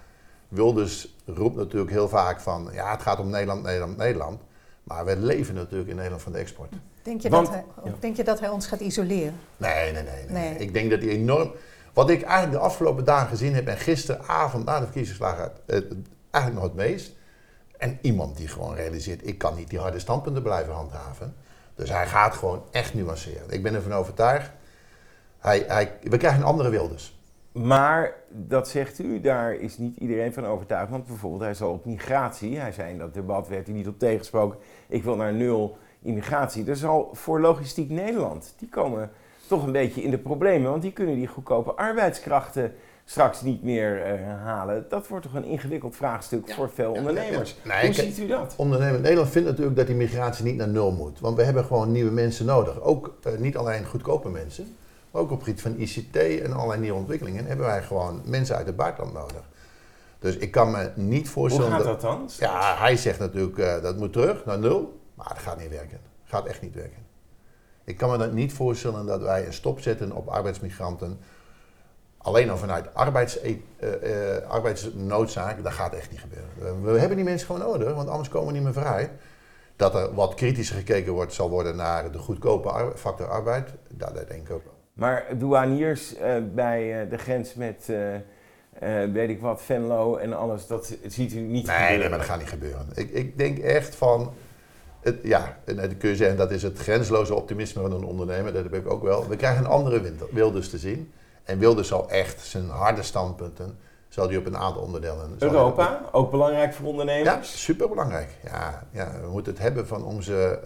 Wilders roept natuurlijk heel vaak van ja, het gaat om Nederland, Nederland, Nederland. Maar we leven natuurlijk in Nederland van de export. Denk je, Want- dat hij, ja. denk je dat hij ons gaat isoleren? Nee, nee, nee, nee. Nee. Ik denk dat hij enorm. Wat ik eigenlijk de afgelopen dagen gezien heb en gisteravond na de verkiezingsslagen het, eigenlijk nog het meest. En iemand die gewoon realiseert, ik kan niet die harde standpunten blijven handhaven. Dus hij gaat gewoon echt nuanceren. Ik ben ervan overtuigd. Hij, hij, we krijgen een andere Wilders. Maar dat zegt u, daar is niet iedereen van overtuigd. Want bijvoorbeeld, hij zal op migratie, hij zei in dat debat, werd hij niet op tegengesproken. Ik wil naar nul immigratie. Er zal voor Logistiek Nederland, die komen toch een beetje in de problemen. Want die kunnen die goedkope arbeidskrachten straks niet meer eh, halen. Dat wordt toch een ingewikkeld vraagstuk voor veel ondernemers. ja, ja. Nee, Hoe ziet u dat? Ondernemer Nederland vindt natuurlijk dat die migratie niet naar nul moet. Want we hebben gewoon nieuwe mensen nodig. Ook eh, niet alleen goedkope mensen, maar ook op het gebied van ICT en allerlei nieuwe ontwikkelingen hebben wij gewoon mensen uit het buitenland nodig. Dus ik kan me niet Hoe voorstellen. gaat dat dan? Ja, hij zegt natuurlijk eh, dat moet terug naar nul, maar dat gaat niet werken. Gaat echt niet werken. Ik kan me dat niet voorstellen dat wij een stop zetten op arbeidsmigranten. Alleen al vanuit arbeids, eh, eh, arbeidsnoodzaak, dat gaat echt niet gebeuren. We, hebben die mensen gewoon nodig, want anders komen we niet meer vooruit. Dat er wat kritischer gekeken wordt, zal worden naar de goedkope factor arbeid, dat denk ik ook wel. Maar douaniers eh, bij eh, de grens met, eh, weet ik wat, Venlo en alles, dat ziet u niet Nee, gebeuren. nee, maar dat gaat niet gebeuren. Ik, ik denk echt van, het, ja, en dan kun je zeggen dat is het grenzeloze optimisme van een ondernemer, dat heb ik ook wel. We krijgen een andere wind- Wilders te zien. En Wilders zal echt zijn harde standpunten, zal die op een aantal onderdelen... Europa, ook belangrijk voor Ja, ondernemers. superbelangrijk. Ja, ja, we moeten het hebben van onze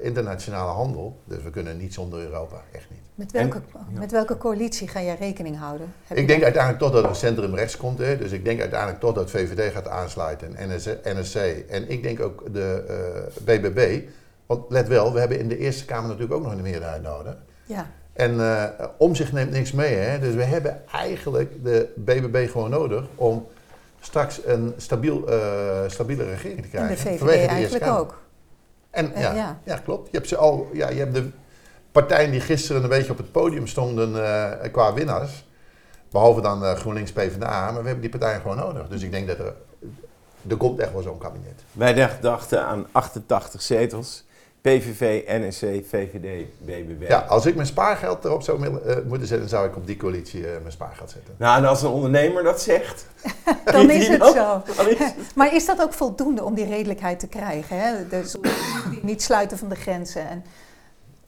internationale handel. Dus we kunnen niet zonder Europa, echt niet. Met welke, met welke coalitie ga jij rekening houden? Heb Ik denk uiteindelijk toch dat een centrum rechts komt. Hè. Dus ik denk uiteindelijk toch dat VVD gaat aansluiten, en NS, NSC. En ik denk ook de eh, BBB. Want let wel, we hebben in de Eerste Kamer natuurlijk ook nog een meerderheid nodig. Ja, En eh om zich neemt niks mee. Hè. Dus we hebben eigenlijk de BBB gewoon nodig om straks een stabiel, eh, stabiele regering te en krijgen. de VVD eigenlijk ook. En, ja, ja. ja. klopt. Je hebt, ze al, ja, je hebt de partijen die gisteren een beetje op het podium stonden eh, qua winnaars. Behalve dan eh, GroenLinks PvdA. Maar we hebben die partijen gewoon nodig. Dus ik denk dat er... Er komt echt wel zo'n kabinet. Wij dacht- dachten aan 88 zetels. PVV, NSC, VVD, BBB. Ja, als ik mijn spaargeld erop zou willen, eh, moeten zetten, zou ik op die coalitie mijn spaargeld zetten. Nou, en als een ondernemer dat zegt, Dan is het zo. dan is het- Maar is dat ook voldoende om die redelijkheid te krijgen? Hè? Dus niet sluiten van de grenzen. En,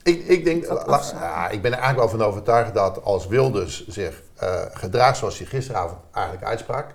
Ik, ik, denk, la- ja, ik ben er eigenlijk wel van overtuigd dat als Wilders zich eh gedraagt zoals hij gisteravond eigenlijk uitsprak.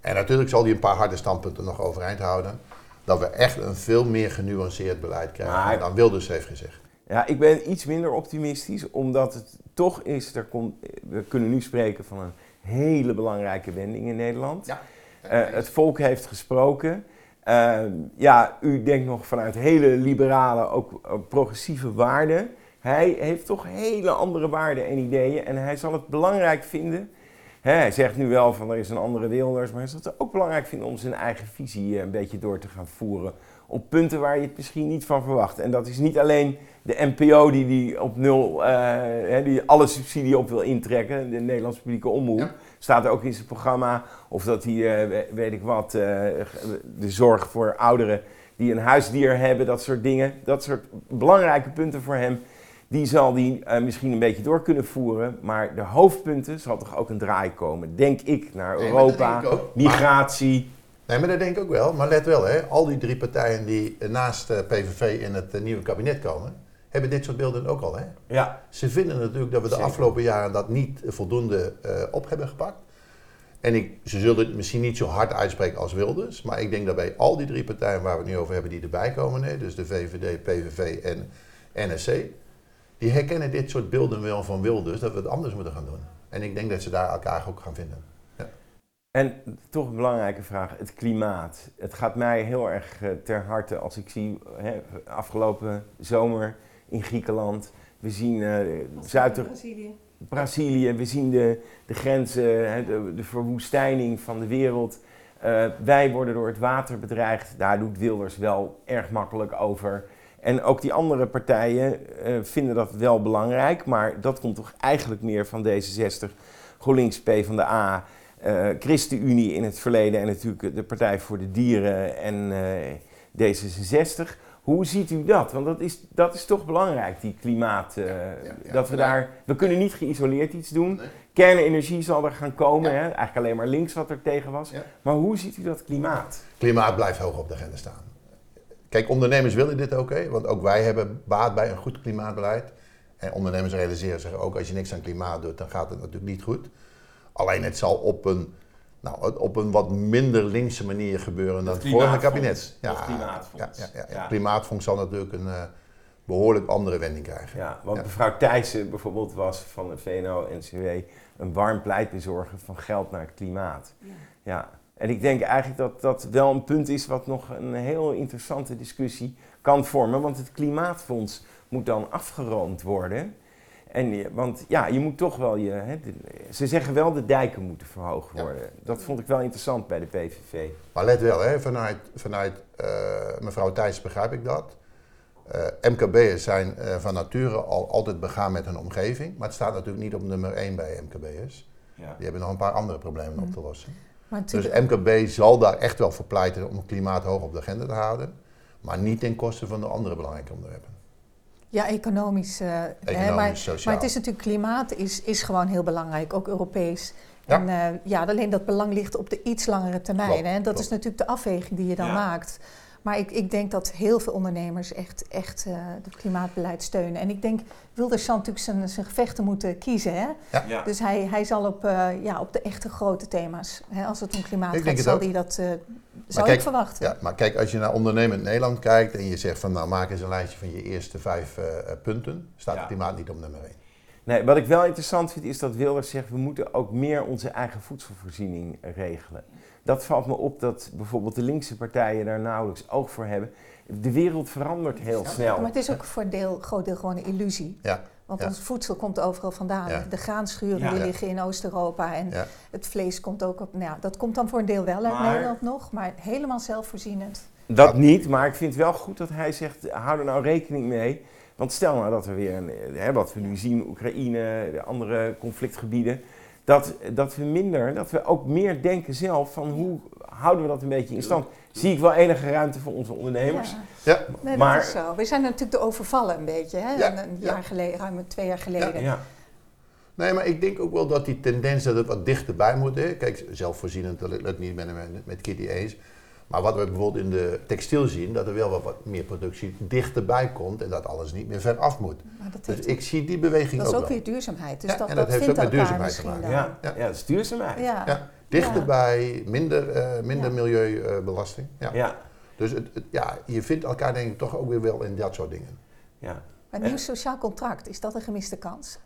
En natuurlijk zal hij een paar harde standpunten nog overeind houden. Dat we echt een veel meer genuanceerd beleid krijgen Maar- dan Wilders heeft gezegd. Ja, ik ben iets minder optimistisch, omdat het toch is, er komt, we kunnen nu spreken van een hele belangrijke wending in Nederland. Ja. Eh, het volk heeft gesproken. Eh, ja, u denkt nog vanuit hele liberale, ook, progressieve waarden. Hij heeft toch hele andere waarden en ideeën en hij zal het belangrijk vinden. Hè, hij zegt nu wel van er is een andere Wilders, maar hij zal het ook belangrijk vinden om zijn eigen visie eh, een beetje door te gaan voeren. Op punten waar je het misschien niet van verwacht. En dat is niet alleen de NPO die, die op nul, eh, die alle subsidie op wil intrekken, de Nederlandse publieke omroep. Staat er ook in zijn programma. Of dat hij, eh, we- weet ik wat, eh, de zorg voor ouderen die een huisdier hebben, dat soort dingen. Dat soort belangrijke punten voor hem. Die zal hij eh, misschien een beetje door kunnen voeren. Maar de hoofdpunten zal toch ook een draai komen. Denk ik naar Nee, Europa, denk ik ook. migratie. Nee, maar dat denk ik ook wel. Maar let wel, hè, al die drie partijen die naast PVV in het nieuwe kabinet komen, hebben dit soort beelden ook al. Hè? Ja, Ze vinden natuurlijk dat we de Zeker. afgelopen jaren dat niet voldoende eh, op hebben gepakt. En ik, ze zullen het misschien niet zo hard uitspreken als Wilders. Maar ik denk dat bij al die drie partijen waar we het nu over hebben die erbij komen, hè, dus de VVD, PVV en NSC, die herkennen dit soort beelden wel van Wilders, dat we het anders moeten gaan doen. En ik denk dat ze daar elkaar ook gaan vinden. En toch een belangrijke vraag, het klimaat. Het gaat mij heel erg eh, ter harte als ik zie, hè, afgelopen zomer in Griekenland, we zien eh Zuid Brazilië, we zien de, de grenzen, hè, de, de verwoestijning van de wereld. Eh, wij worden door het water bedreigd, daar doet Wilders wel erg makkelijk over. En ook die andere partijen eh, vinden dat wel belangrijk, maar dat komt toch eigenlijk meer van D66, GroenLinks, P van de A, eh, ChristenUnie in het verleden en natuurlijk de Partij voor de Dieren en eh, D66. Hoe ziet u dat? Want dat is, dat is toch belangrijk, die klimaat. eh, ja. Dat we daar. We kunnen niet geïsoleerd iets doen. Nee. Kernenergie zal er gaan komen. Hè? Eigenlijk alleen maar links wat er tegen was. Maar hoe ziet u dat klimaat? Klimaat blijft hoog op de agenda staan. Kijk, ondernemers willen dit ook, hè, want ook wij hebben baat bij een goed klimaatbeleid. En ondernemers realiseren zich ook, als je niks aan klimaat doet, dan gaat het natuurlijk niet goed. Alleen het zal op een, nou, op een wat minder linkse manier gebeuren dan Het het vorige kabinet. Het klimaatfonds. Ja, ja, ja, ja. Ja. Klimaatfonds zal natuurlijk een eh, behoorlijk andere wending krijgen. Ja, want Ja. mevrouw Thijssen bijvoorbeeld was van de VNO-NCW een warm pleitbezorger van geld naar het klimaat. Ja. En ik denk eigenlijk dat dat wel een punt is wat nog een heel interessante discussie kan vormen. Want het klimaatfonds moet dan afgeroomd worden. En, want ja, je moet toch wel je. Hè, de- ze zeggen wel de dijken moeten verhoogd Ja. worden. Dat vond ik wel interessant bij de PVV. Maar let wel, hè, vanuit, vanuit eh, mevrouw Thijs begrijp ik dat. Eh, MKB'ers zijn eh, van nature al altijd begaan met hun omgeving. Maar het staat natuurlijk niet op nummer 1 bij MKB'ers. Ja. Die hebben nog een paar andere problemen op te lossen. Maar Dus MKB zal daar echt wel voor pleiten om klimaat hoog op de agenda te houden. Maar niet ten koste van de andere belangrijke onderwerpen. Ja, economisch. eh, hè, Economisch, maar, sociaal. maar het is natuurlijk klimaat is, is gewoon heel belangrijk, ook Europees. Ja. En eh, ja, alleen dat belang ligt op de iets langere termijn. Klopt, hè. En dat klopt. is natuurlijk de afweging die je dan Ja. maakt. Maar ik, ik denk dat heel veel ondernemers echt, echt eh, het klimaatbeleid steunen. En ik denk, Wilders zal natuurlijk zijn, zijn gevechten moeten kiezen. Hè? Ja. Dus hij, hij zal op, eh, ja, op de echte grote thema's, hè, als het om klimaat Ik denk gaat, zal hij dat, eh zou kijk, ik verwachten. Ja, maar kijk, als je naar ondernemend Nederland kijkt en je zegt van nou maak eens een lijstje van je eerste vijf punten, staat Ja. het klimaat niet op nummer 1. Nee, wat ik wel interessant vind is dat Wilders zegt we moeten ook meer onze eigen voedselvoorziening regelen. Dat valt me op dat bijvoorbeeld de linkse partijen daar nauwelijks oog voor hebben. De wereld verandert heel snel. Maar het is ook voor een deel, groot deel gewoon een illusie. Ja. Want Ja. ons voedsel komt overal vandaan. Ja. De graanschuren Ja. die liggen in Oost-Europa. En Ja. het vlees komt ook op. Nou, dat komt dan voor een deel wel uit Maar- Nederland nog, maar helemaal zelfvoorzienend. Dat niet, maar ik vind het wel goed dat hij zegt hou er nou rekening mee. Want stel nou dat er weer, een, eh, hè, wat we nu zien, Oekraïne, de andere conflictgebieden. Dat, dat we minder, dat we ook meer denken zelf van hoe houden we dat een beetje in stand. Zie ik wel enige ruimte voor onze ondernemers. Ja. Ja, Nee, Maar- dat is zo. We zijn natuurlijk de overvallen een beetje. Hè? Ja, Een, een ja. jaar geleden, ruim twee jaar geleden. Ja. Nee, maar ik denk ook wel dat die tendens dat het wat dichterbij moet. Hè. Kijk, zelfvoorzienend, dat lukt niet met, met, met Kitty eens. Maar wat we bijvoorbeeld in de textiel zien, dat er wel wat, meer productie dichterbij komt en dat alles niet meer ver af moet. Dus ik zie die beweging dat is ook ook wel. weer duurzaamheid. Dus Ja, dat, en dat, dat heeft ook met duurzaamheid te maken. Ja, ja. dat is duurzaamheid. Ja. Ja, dichterbij, minder, eh, minder Ja. milieubelasting. ja. Ja. Dus het, het- ja, je vindt elkaar denk ik toch ook weer wel in dat soort dingen. ja. Een nieuw sociaal contract, is dat een gemiste kans?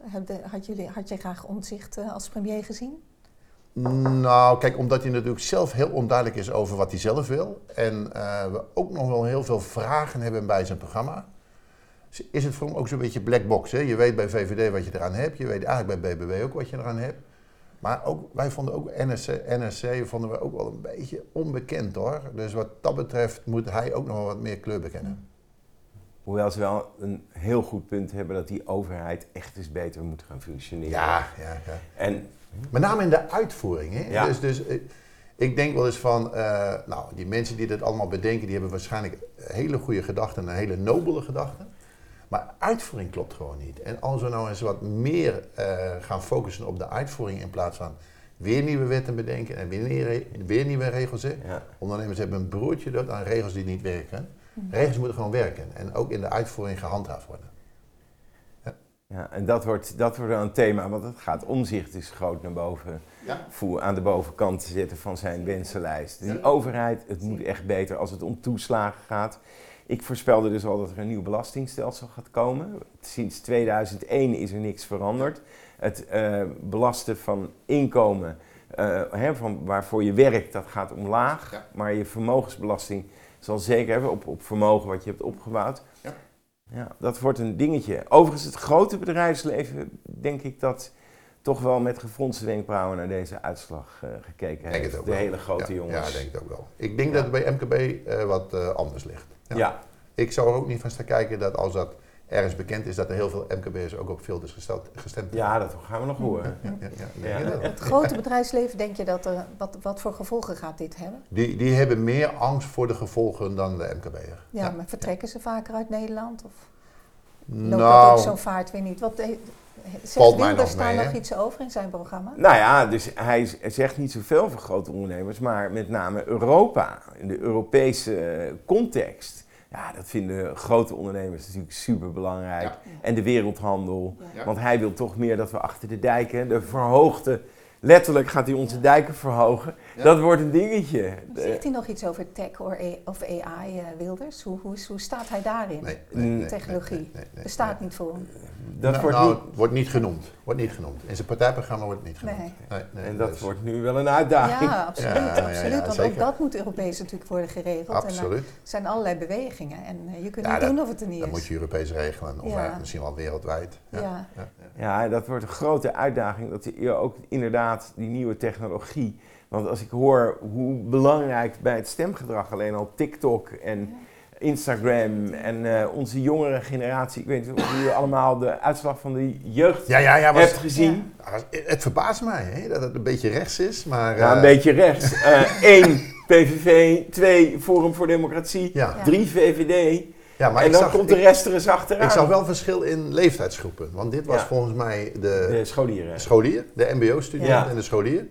Had, jullie, had jij graag omzicht eh, als premier gezien? Nou, kijk, omdat hij natuurlijk zelf heel onduidelijk is over wat hij zelf wil. En eh, we ook nog wel heel veel vragen hebben bij zijn programma. Is het voor hem ook zo'n beetje black box. Hè? Je weet bij VVD wat je eraan hebt. Je weet eigenlijk bij BBW ook wat je eraan hebt. Maar ook, wij vonden ook NRC, NRC vonden we ook wel een beetje onbekend hoor. Dus wat dat betreft moet hij ook nog wel wat meer kleur bekennen. Hoewel ze wel een heel goed punt hebben dat die overheid echt eens beter moet gaan functioneren. Ja, ja, ja. En Met name in de uitvoering. Hè? Ja. Dus, dus eh, ik denk wel eens van, eh, nou, die mensen die dit allemaal bedenken, die hebben waarschijnlijk hele goede gedachten en hele nobele gedachten. Maar uitvoering klopt gewoon niet. En als we nou eens wat meer eh, gaan focussen op de uitvoering in plaats van weer nieuwe wetten bedenken en weer, nieuwe- weer nieuwe regels. Hè? ja, Ondernemers hebben een broertje dood aan regels die niet werken. Regels moeten gewoon werken en ook in de uitvoering gehandhaafd worden. Ja, en dat wordt, dat wordt wel een thema, want het gaat omzicht is groot naar boven Ja. voer aan de bovenkant te zetten van zijn wensenlijst. Die Ja. overheid, het moet echt beter als het om toeslagen gaat. Ik voorspelde dus al dat er een nieuw belastingstelsel gaat komen. Sinds 2001 is er niks veranderd. Het eh, belasten van inkomen, eh, hè, van waarvoor je werkt, dat gaat omlaag. Ja. Maar je vermogensbelasting zal zeker hebben op, op vermogen wat je hebt opgebouwd. Ja. Ja, dat wordt een dingetje. Overigens, het grote bedrijfsleven, denk ik dat toch wel met gefronste wenkbrauwen naar deze uitslag eh, gekeken Denk heeft. het ook de wel. hele grote ja, jongens. Ja, denk ik ook wel. Ik denk Ja. dat het bij MKB eh, wat eh, anders ligt. ja. Ik zou er ook niet van staan kijken dat als dat ergens bekend is, dat er heel veel MKB'ers ook op filters gesteld, gestemd Ja, dat gaan we nog horen. Ja, ja, ja. Ja. Denk je dat? Het grote bedrijfsleven, denk je dat er, wat, wat voor gevolgen gaat dit hebben? Die, die hebben meer angst voor de gevolgen dan de MKB'er. Ja, maar vertrekken ze vaker uit Nederland? Of loopt dat Nou, ook zo'n vaart weer niet? Wat, eh, zegt Wilders nog mee, daar hè? nog iets over in zijn programma? Nou ja, dus hij zegt niet zoveel voor grote ondernemers, maar met name Europa, in de Europese eh, context. Ja, dat vinden grote ondernemers natuurlijk super belangrijk. En de wereldhandel. Want hij wil toch meer dat we achter de dijken, de verhoogde, letterlijk gaat hij onze dijken verhogen. Ja. Dat wordt een dingetje. Zegt hij nog iets over tech of AI, eh, Wilders? Hoe, hoe, hoe staat hij daarin? nee, nee, nee, nee, Technologie. nee, nee, nee, Bestaat nee. niet voor hem. Dat nou, wordt nou, niet, wordt niet genoemd. Wordt niet genoemd. In zijn partijprogramma wordt het niet genoemd. Nee. Nee, nee, en dat dus- wordt nu wel een uitdaging. Ja, absoluut. Ja, ja, ja, absoluut. Want zeker. ook dat moet Europees natuurlijk worden geregeld. En Absoluut. er zijn allerlei bewegingen. En eh, je kunt Ja, niet dat- doen of het er niet Dat is. moet je Europees regelen. Of misschien wel wereldwijd. Ja. Ja. Dat wordt een grote uitdaging. Dat je ook inderdaad die nieuwe technologie. Want als ik hoor hoe belangrijk bij het stemgedrag alleen al TikTok en Instagram en eh, onze jongere generatie. Ik weet niet of jullie allemaal de uitslag van de jeugd Ja, ja, ja. Was, hebt gezien. Het- verbaast mij hè, dat het een beetje rechts is. Maar, Ja, een eh, beetje rechts. Eén PVV, twee Forum voor Democratie, drie VVD. Ja, maar en ik dan zag, komt de rest er eens achteraan. ik zag wel verschil in leeftijdsgroepen. Want dit was Ja. volgens mij de, De scholieren. scholier, de mbo-student Ja. en de scholier.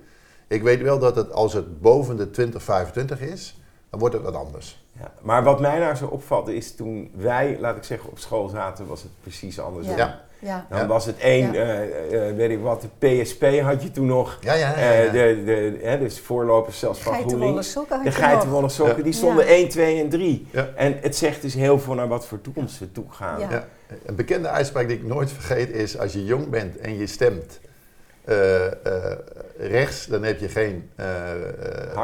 Ik weet wel dat het, als het boven de 20, 25 is, dan wordt het wat anders. Ja, maar wat mij nou zo opvalt is toen wij, laat ik zeggen, op school zaten, was het precies andersom. Ja. Ja, Ja. Dan was het één, Ja. eh, eh, weet ik wat, de PSP had je toen nog. ja, ja. ja, Eh, ja. de, de, hè, dus voorlopers zelfs van GroenLinks. De geitenwolle sokken, Ja. die stonden Ja. 1, 2 en 3. Ja. En het zegt dus heel veel naar wat voor toekomst we toe gaan. Ja. Ja. Een bekende uitspraak die ik nooit vergeet is: als je jong bent en je stemt eh, eh, rechts, dan heb je geen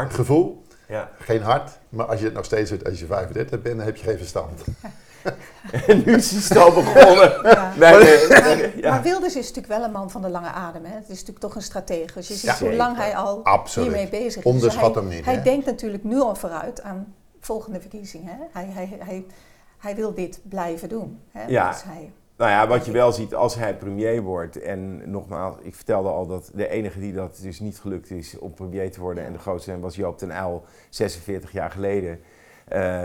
gevoel, Ja. geen hart. Maar als je het nog steeds doet als je 35 bent, dan heb je geen verstand. En nu is het al begonnen. Ja. De- ja. Maar Wilders is natuurlijk wel een man van de lange adem. Hè? Het is natuurlijk toch een stratege. Dus je ziet Ja. hoe lang hij al Absoluut. hiermee bezig is. Onderschat Dus hem niet, Hij hè? denkt natuurlijk nu al vooruit aan volgende verkiezingen. Hè? Hij, hij, hij, hij wil dit blijven doen. Hè? Ja. Dus hij, Nou ja, wat je wel ziet als hij premier wordt. En nogmaals, ik vertelde al dat de enige die dat dus niet gelukt is om premier te worden. En de grootste was Joop ten Uyl, 46 jaar geleden. eh,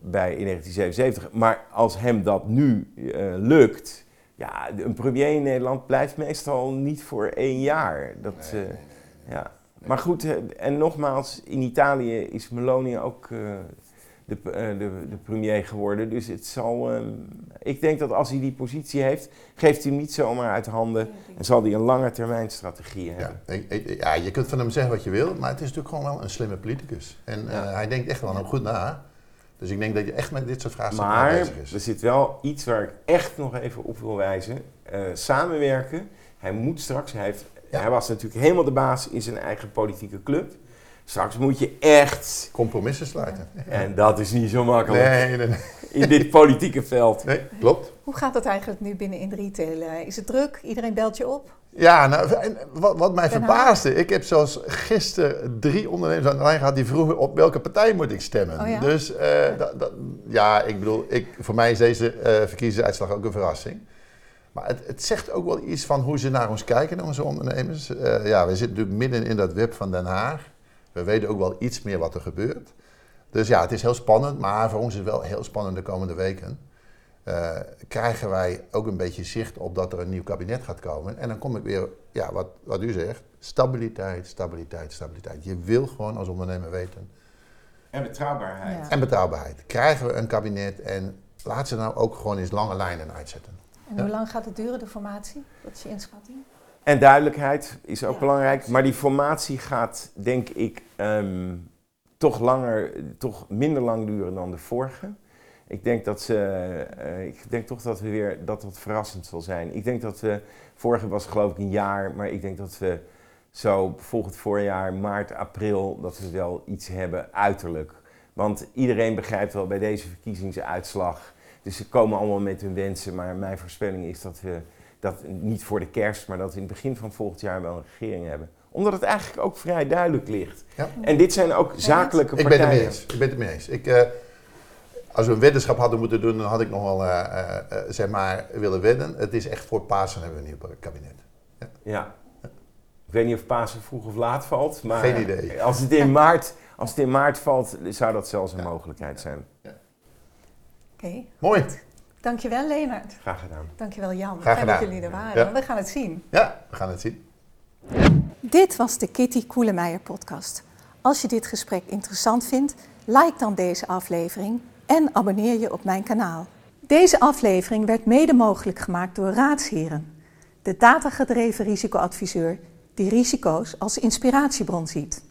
bij, in 1977. Maar als hem dat nu eh, lukt. Ja, een premier in Nederland blijft meestal niet voor één jaar. Dat, eh, Ja. Maar goed, en nogmaals, in Italië is Meloni ook de, eh, de, de premier geworden. Dus het zal. ehm, ik denk dat als hij die positie heeft, geeft hij hem niet zomaar uit handen. En zal hij een lange termijn strategie hebben. Ja, ik- ik- ja, je kunt van hem zeggen wat je wil, maar het is natuurlijk gewoon wel een slimme politicus. En Ja. eh, hij denkt echt wel goed na. Dus ik denk dat je echt met dit soort vraagstukken Maar bezig is. er zit wel iets waar ik echt nog even op wil wijzen. Eh, samenwerken. Hij moet straks, hij, heeft, Ja. hij was natuurlijk helemaal de baas in zijn eigen politieke club. Straks moet je echt. Compromissen sluiten. En dat is niet zo makkelijk. Nee, nee, nee. In dit politieke veld. nee klopt. Hoe gaat het eigenlijk nu binnen in de retail? Eh, Is het druk? Iedereen belt je op? Ja, nou, en wat, wat mij verbaasde, ik heb zelfs gisteren drie ondernemers aan de lijn gehad die vroegen op welke partij moet ik stemmen. Oh ja? Dus eh, dat, dat, ja, ik bedoel, ik, voor mij is deze eh verkiezingsuitslag ook een verrassing. Maar het, het zegt ook wel iets van hoe ze naar ons kijken, naar onze ondernemers. Eh, ja, we zitten natuurlijk midden in dat web van Den Haag. We weten ook wel iets meer wat er gebeurt. Dus ja, het is heel spannend, maar voor ons is het wel heel spannend de komende weken. Eh, krijgen wij ook een beetje zicht op dat er een nieuw kabinet gaat komen. En dan kom ik weer, ja, wat, wat u zegt, stabiliteit, stabiliteit, stabiliteit. Je wil gewoon als ondernemer weten. En betrouwbaarheid. Ja. En betrouwbaarheid. Krijgen we een kabinet en laat ze nou ook gewoon eens lange lijnen uitzetten. En Ja. hoe lang gaat het duren, de formatie? Wat is je inschatting? En duidelijkheid is ook Ja. belangrijk. Maar die formatie gaat, denk ik, ehm, toch, langer, toch minder lang duren dan de vorige. Ik denk dat ze, eh, ik denk toch dat we weer dat dat verrassend zal zijn. Ik denk dat we, vorige was geloof ik een jaar, maar ik denk dat we zo volgend voorjaar, maart, april, dat we wel iets hebben uiterlijk. Want iedereen begrijpt wel bij deze verkiezingsuitslag. Dus ze komen allemaal met hun wensen, maar mijn voorspelling is dat we dat niet voor de kerst, maar dat we in het begin van volgend jaar wel een regering hebben. Omdat het eigenlijk ook vrij duidelijk ligt. Ja. En dit zijn ook zakelijke Ik ben het partijen. mee eens. Ik ben het mee eens. Ik, eh, als we een weddenschap hadden moeten doen, dan had ik nog wel eh, eh, eh, zeg maar willen wedden. Het is echt voor Pasen hebben we een nieuw kabinet. Ja. Ik weet niet of Pasen vroeg of laat valt, maar Geen idee. Als, het in maart, als het in maart valt, zou dat zelfs een mogelijkheid zijn. Oké, Mooi. Dankjewel Leonard. Graag gedaan. Dankjewel Jan. Graag Fijn dat gedaan. jullie er waren. Ja. We gaan het zien. Ja, we gaan het zien. Dit was de Kitty Koelemeijer podcast. Als je dit gesprek interessant vindt, like dan deze aflevering en abonneer je op mijn kanaal. Deze aflevering werd mede mogelijk gemaakt door Raadsheren, de datagedreven risicoadviseur die risico's als inspiratiebron ziet.